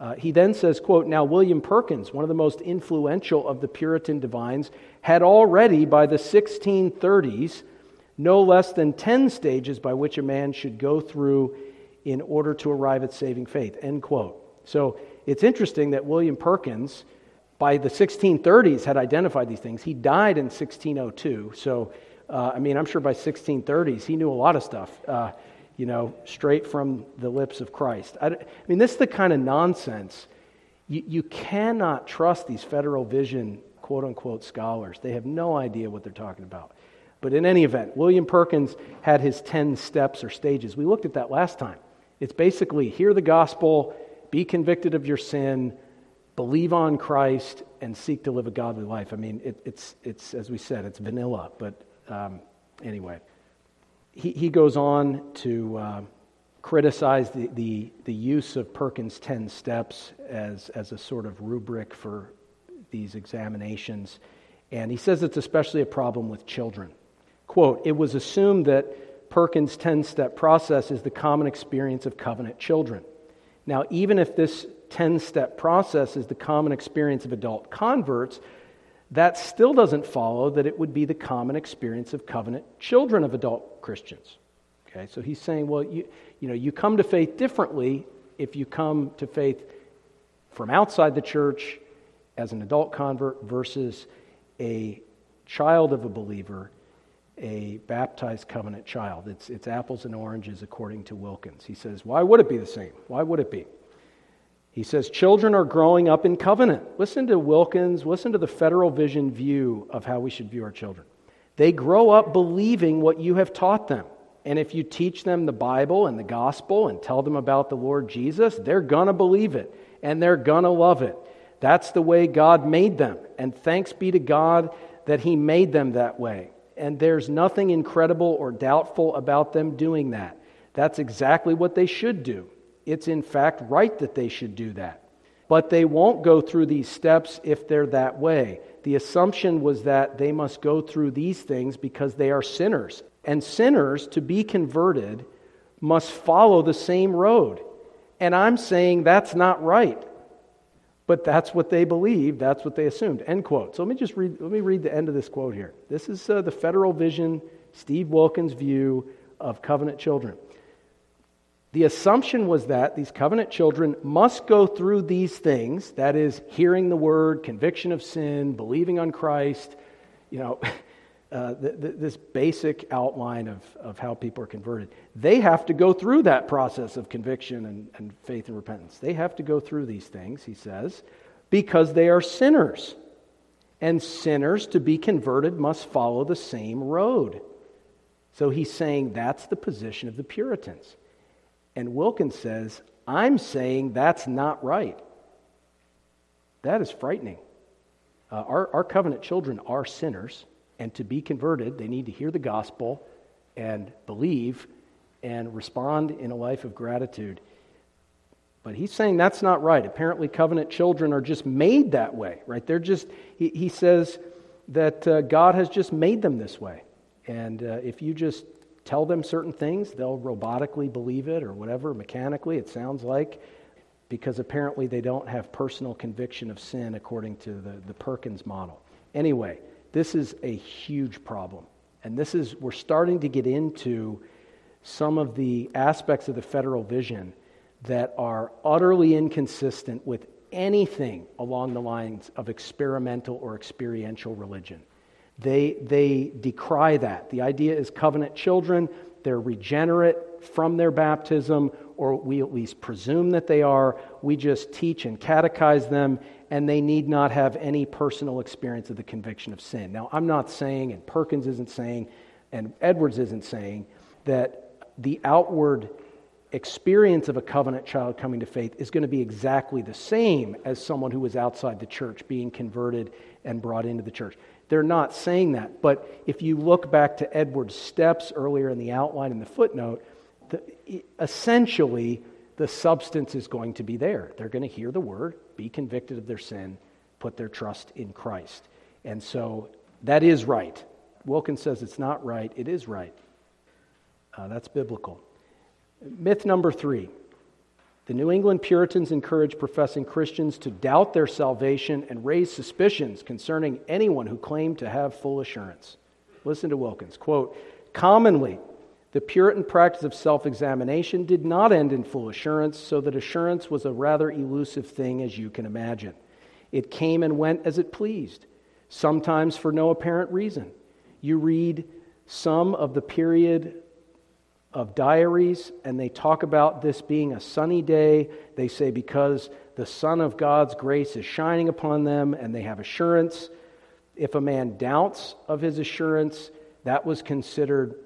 Uh, he then says, quote, Now William Perkins, one of the most influential of the Puritan divines, had already by the 1630s no less than 10 stages by which a man should go through in order to arrive at saving faith, end quote. So it's interesting that William Perkins, by the 1630s, had identified these things. He died in 1602. So, uh, I mean, I'm sure by 1630s, he knew a lot of stuff. Uh, you know, straight from the lips of Christ. I, I mean, this is the kind of nonsense. You, you cannot trust these federal vision, quote unquote, scholars. They have no idea what they're talking about. But in any event, William Perkins had his 10 steps or stages. We looked at that last time. It's basically hear the gospel, be convicted of your sin, believe on Christ, and seek to live a godly life. I mean, it, it's, it's, as we said, it's vanilla, but um, anyway he, he goes on to uh, criticize the, the, the use of Perkins' 10 steps as, as a sort of rubric for these examinations. And he says it's especially a problem with children. Quote, it was assumed that Perkins' 10 step process is the common experience of covenant children. Now, even if this 10 step process is the common experience of adult converts, that still doesn't follow that it would be the common experience of covenant children of adult Christians. Okay, so he's saying, well, you, you know, you come to faith differently if you come to faith from outside the church as an adult convert versus a child of a believer, a baptized covenant child. It's, it's apples and oranges according to Wilkins. He says, why would it be the same? Why would it be? He says, Children are growing up in covenant. Listen to Wilkins, listen to the federal vision view of how we should view our children. They grow up believing what you have taught them. And if you teach them the Bible and the gospel and tell them about the Lord Jesus, they're going to believe it and they're going to love it. That's the way God made them. And thanks be to God that He made them that way. And there's nothing incredible or doubtful about them doing that. That's exactly what they should do. It's in fact right that they should do that. But they won't go through these steps if they're that way. The assumption was that they must go through these things because they are sinners. And sinners, to be converted, must follow the same road. And I'm saying that's not right. But that's what they believed. That's what they assumed. End quote. So let me just read, let me read the end of this quote here. This is uh, the Federal Vision, Steve Wilkins' view of covenant children. The assumption was that these covenant children must go through these things that is, hearing the word, conviction of sin, believing on Christ, you know, uh, th- th- this basic outline of, of how people are converted. They have to go through that process of conviction and, and faith and repentance. They have to go through these things, he says, because they are sinners. And sinners, to be converted, must follow the same road. So he's saying that's the position of the Puritans. And Wilkins says, I'm saying that's not right. That is frightening. Uh, our, our covenant children are sinners. And to be converted, they need to hear the gospel and believe and respond in a life of gratitude. But he's saying that's not right. Apparently, covenant children are just made that way, right? They're just, he, he says that uh, God has just made them this way. And uh, if you just tell them certain things, they'll robotically believe it or whatever, mechanically, it sounds like, because apparently they don't have personal conviction of sin according to the, the Perkins model. Anyway, this is a huge problem. And this is, we're starting to get into some of the aspects of the federal vision that are utterly inconsistent with anything along the lines of experimental or experiential religion. They, they decry that. The idea is covenant children, they're regenerate from their baptism, or we at least presume that they are. We just teach and catechize them, and they need not have any personal experience of the conviction of sin. Now, I'm not saying, and Perkins isn't saying, and Edwards isn't saying, that the outward experience of a covenant child coming to faith is going to be exactly the same as someone who was outside the church being converted and brought into the church. They're not saying that. But if you look back to Edwards' steps earlier in the outline in the footnote, the, essentially the substance is going to be there. They're going to hear the word, be convicted of their sin, put their trust in Christ. And so that is right. Wilkins says it's not right, it is right. Uh, that's biblical. Myth number three the New England Puritans encouraged professing Christians to doubt their salvation and raise suspicions concerning anyone who claimed to have full assurance. Listen to Wilkins. Quote, commonly, the Puritan practice of self examination did not end in full assurance, so that assurance was a rather elusive thing, as you can imagine. It came and went as it pleased, sometimes for no apparent reason. You read some of the period of diaries, and they talk about this being a sunny day. They say because the sun of God's grace is shining upon them, and they have assurance. If a man doubts of his assurance, that was considered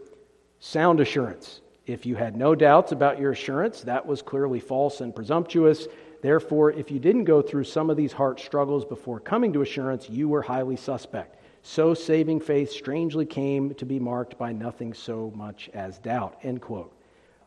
sound assurance. If you had no doubts about your assurance, that was clearly false and presumptuous. Therefore, if you didn't go through some of these heart struggles before coming to assurance, you were highly suspect. So saving faith strangely came to be marked by nothing so much as doubt. End quote.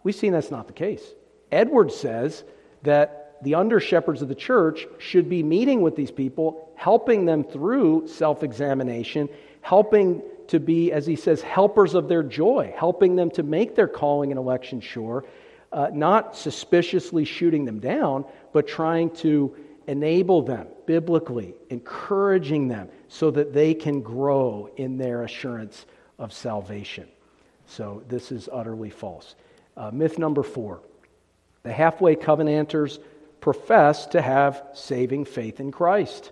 We've seen that's not the case. Edwards says that the under shepherds of the church should be meeting with these people, helping them through self examination, helping to be, as he says, helpers of their joy, helping them to make their calling and election sure, uh, not suspiciously shooting them down, but trying to enable them biblically, encouraging them so that they can grow in their assurance of salvation. So this is utterly false. Uh, myth number four the halfway covenanters profess to have saving faith in Christ.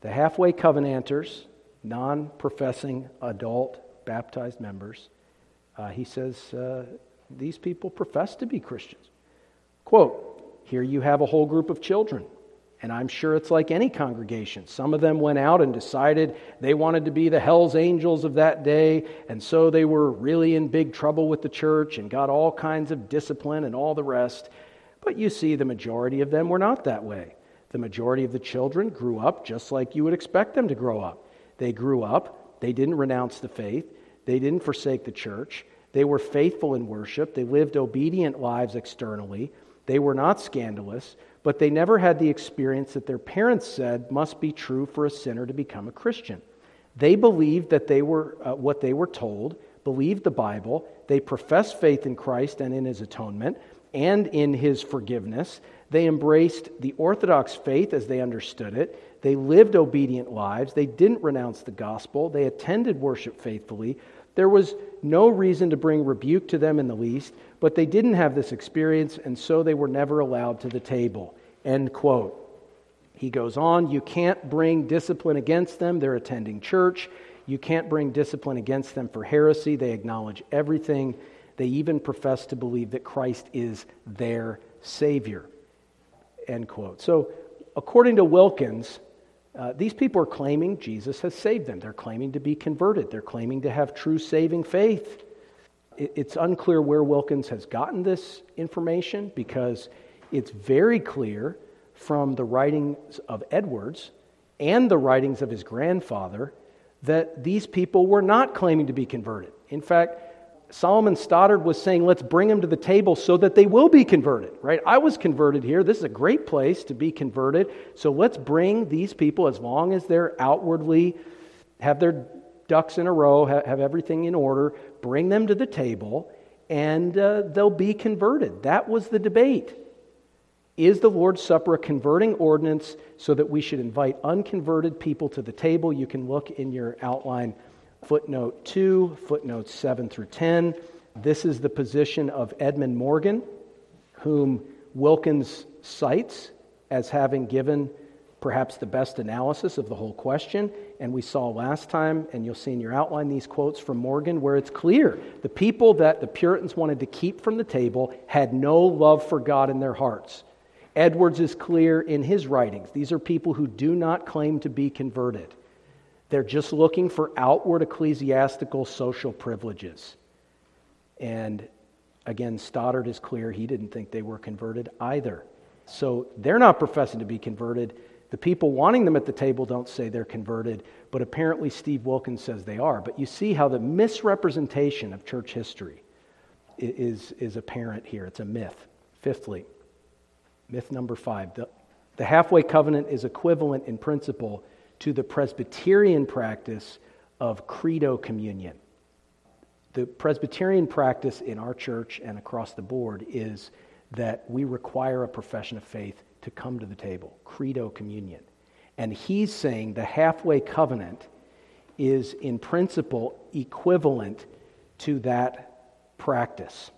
The halfway covenanters non professing adult baptized members, uh, he says uh, these people profess to be Christians. Quote, here you have a whole group of children, and I'm sure it's like any congregation. Some of them went out and decided they wanted to be the Hell's Angels of that day, and so they were really in big trouble with the church and got all kinds of discipline and all the rest. But you see, the majority of them were not that way. The majority of the children grew up just like you would expect them to grow up. They grew up, they didn't renounce the faith, they didn't forsake the church, they were faithful in worship, they lived obedient lives externally, they were not scandalous, but they never had the experience that their parents said must be true for a sinner to become a Christian. They believed that they were uh, what they were told, believed the Bible, they professed faith in Christ and in his atonement and in his forgiveness. They embraced the Orthodox faith as they understood it. They lived obedient lives. They didn't renounce the gospel. They attended worship faithfully. There was no reason to bring rebuke to them in the least, but they didn't have this experience, and so they were never allowed to the table. End quote. He goes on, you can't bring discipline against them. They're attending church. You can't bring discipline against them for heresy. They acknowledge everything. They even profess to believe that Christ is their Savior. End quote. So, according to Wilkins, uh, these people are claiming Jesus has saved them. They're claiming to be converted. They're claiming to have true saving faith. It, it's unclear where Wilkins has gotten this information because it's very clear from the writings of Edwards and the writings of his grandfather that these people were not claiming to be converted. In fact, Solomon Stoddard was saying, let's bring them to the table so that they will be converted, right? I was converted here. This is a great place to be converted. So let's bring these people, as long as they're outwardly, have their ducks in a row, have, have everything in order, bring them to the table, and uh, they'll be converted. That was the debate. Is the Lord's Supper a converting ordinance so that we should invite unconverted people to the table? You can look in your outline footnote 2, footnotes 7 through 10. This is the position of Edmund Morgan, whom Wilkins cites as having given perhaps the best analysis of the whole question. And we saw last time, and you'll see in your outline these quotes from Morgan, where it's clear the people that the Puritans wanted to keep from the table had no love for God in their hearts. Edwards is clear in his writings. These are people who do not claim to be converted. They're just looking for outward ecclesiastical social privileges. And again, Stoddard is clear he didn't think they were converted either. So they're not professing to be converted. The people wanting them at the table don't say they're converted, but apparently Steve Wilkins says they are. But you see how the misrepresentation of church history is, is apparent here. It's a myth. Fifthly, myth number five the, the halfway covenant is equivalent in principle to the Presbyterian practice of credo communion. The Presbyterian practice in our church and across the board is that we require a profession of faith to come to the table, credo communion. And he's saying the halfway covenant is in principle equivalent to that practice.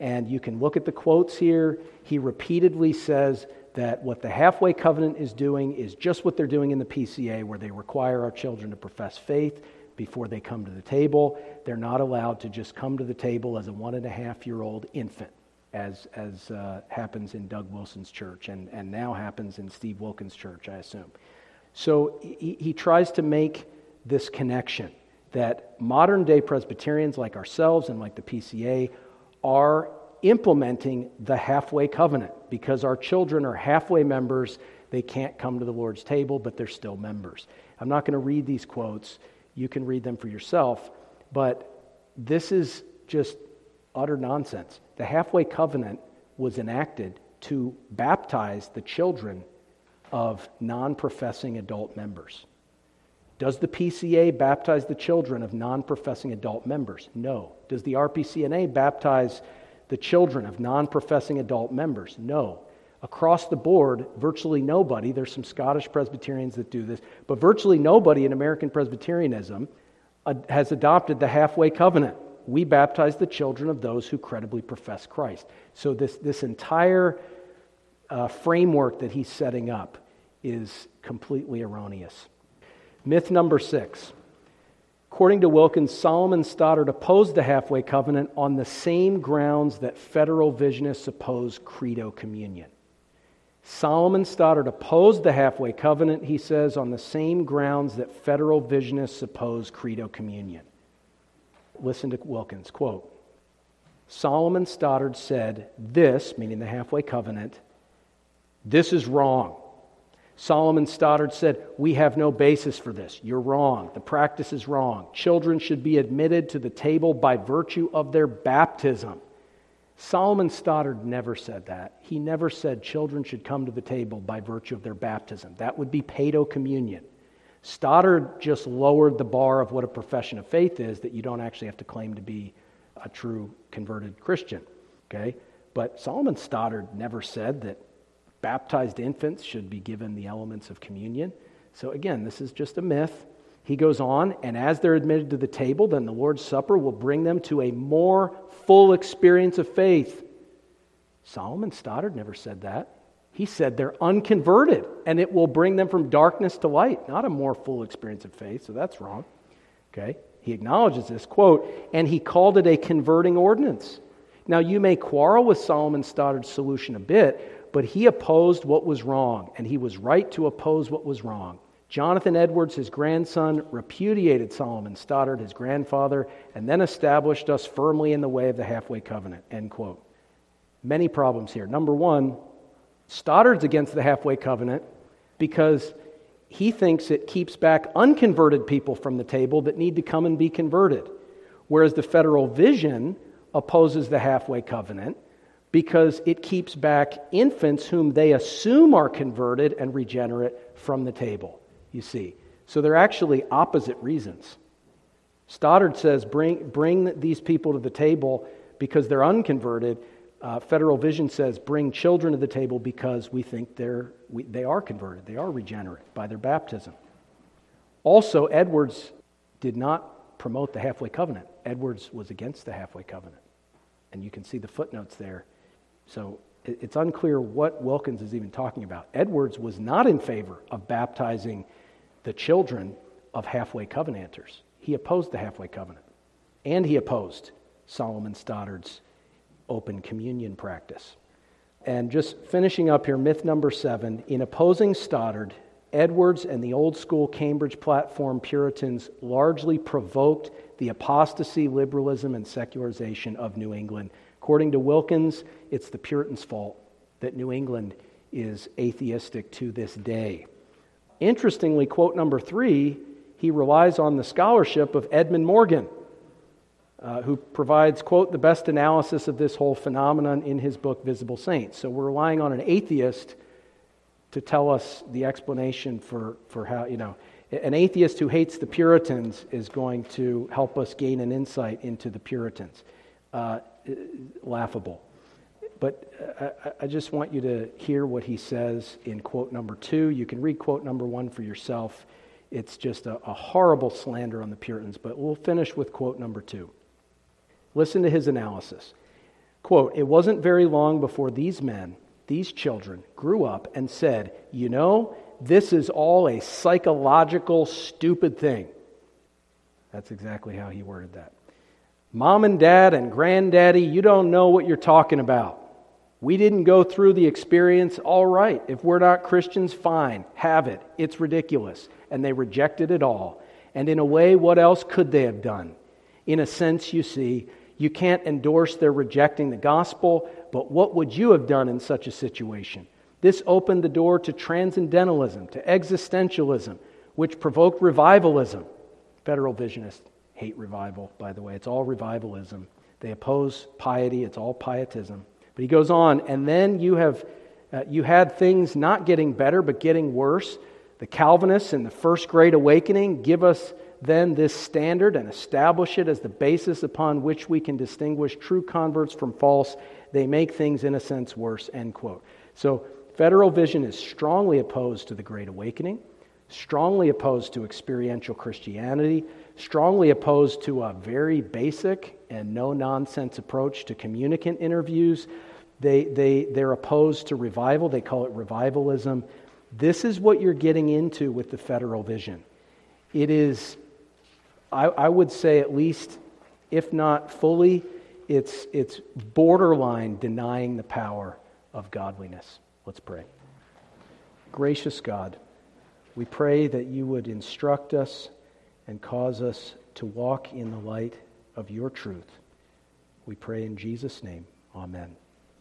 And you can look at the quotes here. He repeatedly says that what the halfway covenant is doing is just what they're doing in the PCA, where they require our children to profess faith before they come to the table. They're not allowed to just come to the table as a one and a half year old infant, as, as uh, happens in Doug Wilson's church and, and now happens in Steve Wilkins' church, I assume. So he, he tries to make this connection that modern day Presbyterians like ourselves and like the PCA are implementing the halfway covenant because our children are halfway members. They can't come to the Lord's table, but they're still members. I'm not going to read these quotes. You can read them for yourself. But this is just utter nonsense. The halfway covenant was enacted to baptize the children of non professing adult members. Does the PCA baptize the children of non professing adult members? No. Does the RPCNA baptize the children of non professing adult members? No. Across the board, virtually nobody, there's some Scottish Presbyterians that do this, but virtually nobody in American Presbyterianism has adopted the halfway covenant. We baptize the children of those who credibly profess Christ. So, this, this entire uh, framework that he's setting up is completely erroneous. Myth number six According to Wilkins, Solomon Stoddard opposed the halfway covenant on the same grounds that federal visionists oppose credo communion. Solomon Stoddard opposed the halfway covenant, he says, on the same grounds that federal visionists oppose credo communion. Listen to Wilkins, quote, Solomon Stoddard said, This, meaning the halfway covenant, this is wrong. Solomon Stoddard said, We have no basis for this. You're wrong. The practice is wrong. Children should be admitted to the table by virtue of their baptism. Solomon Stoddard never said that. He never said children should come to the table by virtue of their baptism. That would be paedo communion. Stoddard just lowered the bar of what a profession of faith is that you don't actually have to claim to be a true converted Christian. Okay? But Solomon Stoddard never said that Baptized infants should be given the elements of communion. So, again, this is just a myth. He goes on, and as they're admitted to the table, then the Lord's Supper will bring them to a more full experience of faith. Solomon Stoddard never said that. He said they're unconverted, and it will bring them from darkness to light, not a more full experience of faith, so that's wrong. Okay? He acknowledges this, quote, and he called it a converting ordinance. Now, you may quarrel with Solomon Stoddard's solution a bit, but he opposed what was wrong, and he was right to oppose what was wrong. Jonathan Edwards, his grandson, repudiated Solomon Stoddard, his grandfather, and then established us firmly in the way of the halfway covenant. End quote. Many problems here. Number one, Stoddard's against the halfway covenant because he thinks it keeps back unconverted people from the table that need to come and be converted. Whereas the federal vision opposes the halfway covenant because it keeps back infants whom they assume are converted and regenerate from the table, you see. So they're actually opposite reasons. Stoddard says bring, bring these people to the table because they're unconverted. Uh, Federal Vision says bring children to the table because we think they're, we, they are converted, they are regenerate by their baptism. Also, Edwards did not promote the halfway covenant. Edwards was against the halfway covenant. And you can see the footnotes there. So it's unclear what Wilkins is even talking about. Edwards was not in favor of baptizing the children of halfway covenanters. He opposed the halfway covenant. And he opposed Solomon Stoddard's open communion practice. And just finishing up here, myth number seven in opposing Stoddard, Edwards and the old school Cambridge platform Puritans largely provoked the apostasy, liberalism, and secularization of New England. According to Wilkins, it's the Puritans' fault that New England is atheistic to this day. Interestingly, quote number three, he relies on the scholarship of Edmund Morgan uh, who provides, quote, the best analysis of this whole phenomenon in his book, Visible Saints. So we're relying on an atheist to tell us the explanation for, for how, you know, an atheist who hates the Puritans is going to help us gain an insight into the Puritans. Uh, laughable. But uh, I, I, just want you to hear what he says in quote number two. You can read quote number one for yourself. It's just a, a horrible slander on the Puritans, but we'll finish with quote number two. Listen to his analysis. Quote, it wasn't very long before these men, these children, grew up and said, you know, this is all a psychological, stupid thing. That's exactly how he worded that. Mom and dad and granddaddy, you don't know what you're talking about. We didn't go through the experience. All right. If we're not Christians, fine. Have it. It's ridiculous. And they rejected it all. And in a way, what else could they have done? In a sense, you see, you can't endorse their rejecting the gospel, but what would you have done in such a situation? This opened the door to transcendentalism, to existentialism, which provoked revivalism. Federal visionists hate revival, by the way. It's all revivalism. They oppose piety, it's all pietism. But he goes on, and then you have uh, you had things not getting better but getting worse. The Calvinists in the First Great Awakening give us then this standard and establish it as the basis upon which we can distinguish true converts from false, they make things in a sense worse, end quote. So, Federal Vision is strongly opposed to the Great Awakening, strongly opposed to experiential Christianity, strongly opposed to a very basic and no nonsense approach to communicant interviews. They, they, they're opposed to revival, they call it revivalism. This is what you're getting into with the Federal Vision. It is I, I would say at least, if not fully, it's, it's borderline denying the power of godliness. Let's pray. Gracious God, we pray that you would instruct us and cause us to walk in the light of your truth. We pray in Jesus' name. Amen.